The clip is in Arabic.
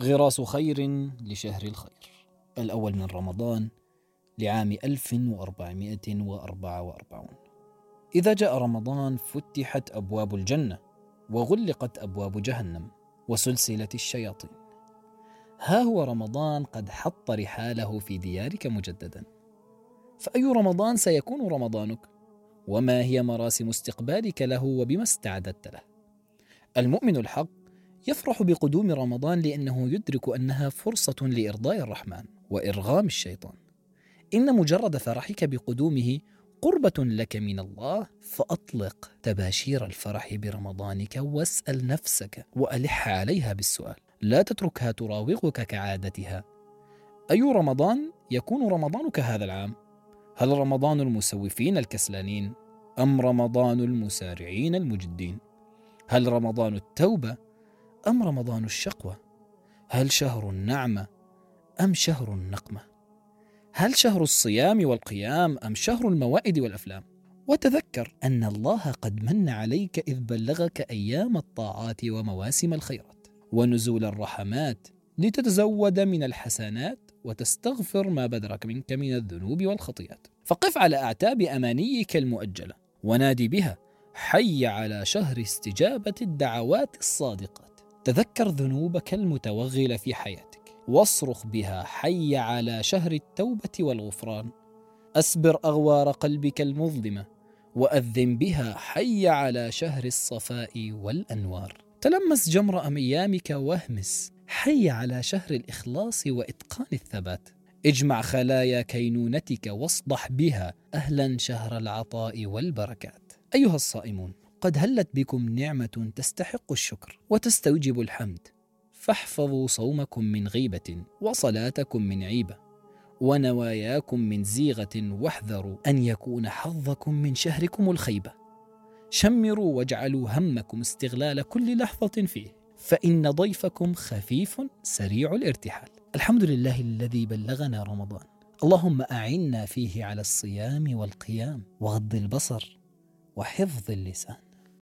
غراس خير لشهر الخير الأول من رمضان لعام 1444 إذا جاء رمضان فتحت أبواب الجنة وغلقت أبواب جهنم وسلسلة الشياطين ها هو رمضان قد حط رحاله في ديارك مجددا فأي رمضان سيكون رمضانك؟ وما هي مراسم استقبالك له وبما استعددت له؟ المؤمن الحق يفرح بقدوم رمضان لأنه يدرك أنها فرصة لإرضاء الرحمن وإرغام الشيطان. إن مجرد فرحك بقدومه قربة لك من الله فأطلق تباشير الفرح برمضانك واسأل نفسك وألح عليها بالسؤال. لا تتركها تراوغك كعادتها. أي رمضان يكون رمضانك هذا العام؟ هل رمضان المسوفين الكسلانين أم رمضان المسارعين المجدين؟ هل رمضان التوبة أم رمضان الشقوة؟ هل شهر النعمة أم شهر النقمة؟ هل شهر الصيام والقيام أم شهر الموائد والأفلام؟ وتذكر أن الله قد من عليك إذ بلغك أيام الطاعات ومواسم الخيرات ونزول الرحمات لتتزود من الحسنات وتستغفر ما بدرك منك من الذنوب والخطيئات فقف على أعتاب أمانيك المؤجلة ونادي بها حي على شهر استجابة الدعوات الصادقات تذكر ذنوبك المتوغلة في حياتك. واصرخ بها حي على شهر التوبة والغفران. أسبر أغوار قلبك المظلمة وأذن بها حي على شهر الصفاء والأنوار. تلمس جمر ايامك واهمس حي على شهر الإخلاص وإتقان الثبات. اجمع خلايا كينونتك واصدح بها أهلا شهر العطاء والبركات. أيها الصائمون قد هلت بكم نعمة تستحق الشكر وتستوجب الحمد. فاحفظوا صومكم من غيبة وصلاتكم من عيبة ونواياكم من زيغة واحذروا أن يكون حظكم من شهركم الخيبة. شمروا واجعلوا همكم استغلال كل لحظة فيه فإن ضيفكم خفيف سريع الارتحال. الحمد لله الذي بلغنا رمضان. اللهم أعنا فيه على الصيام والقيام وغض البصر وحفظ اللسان.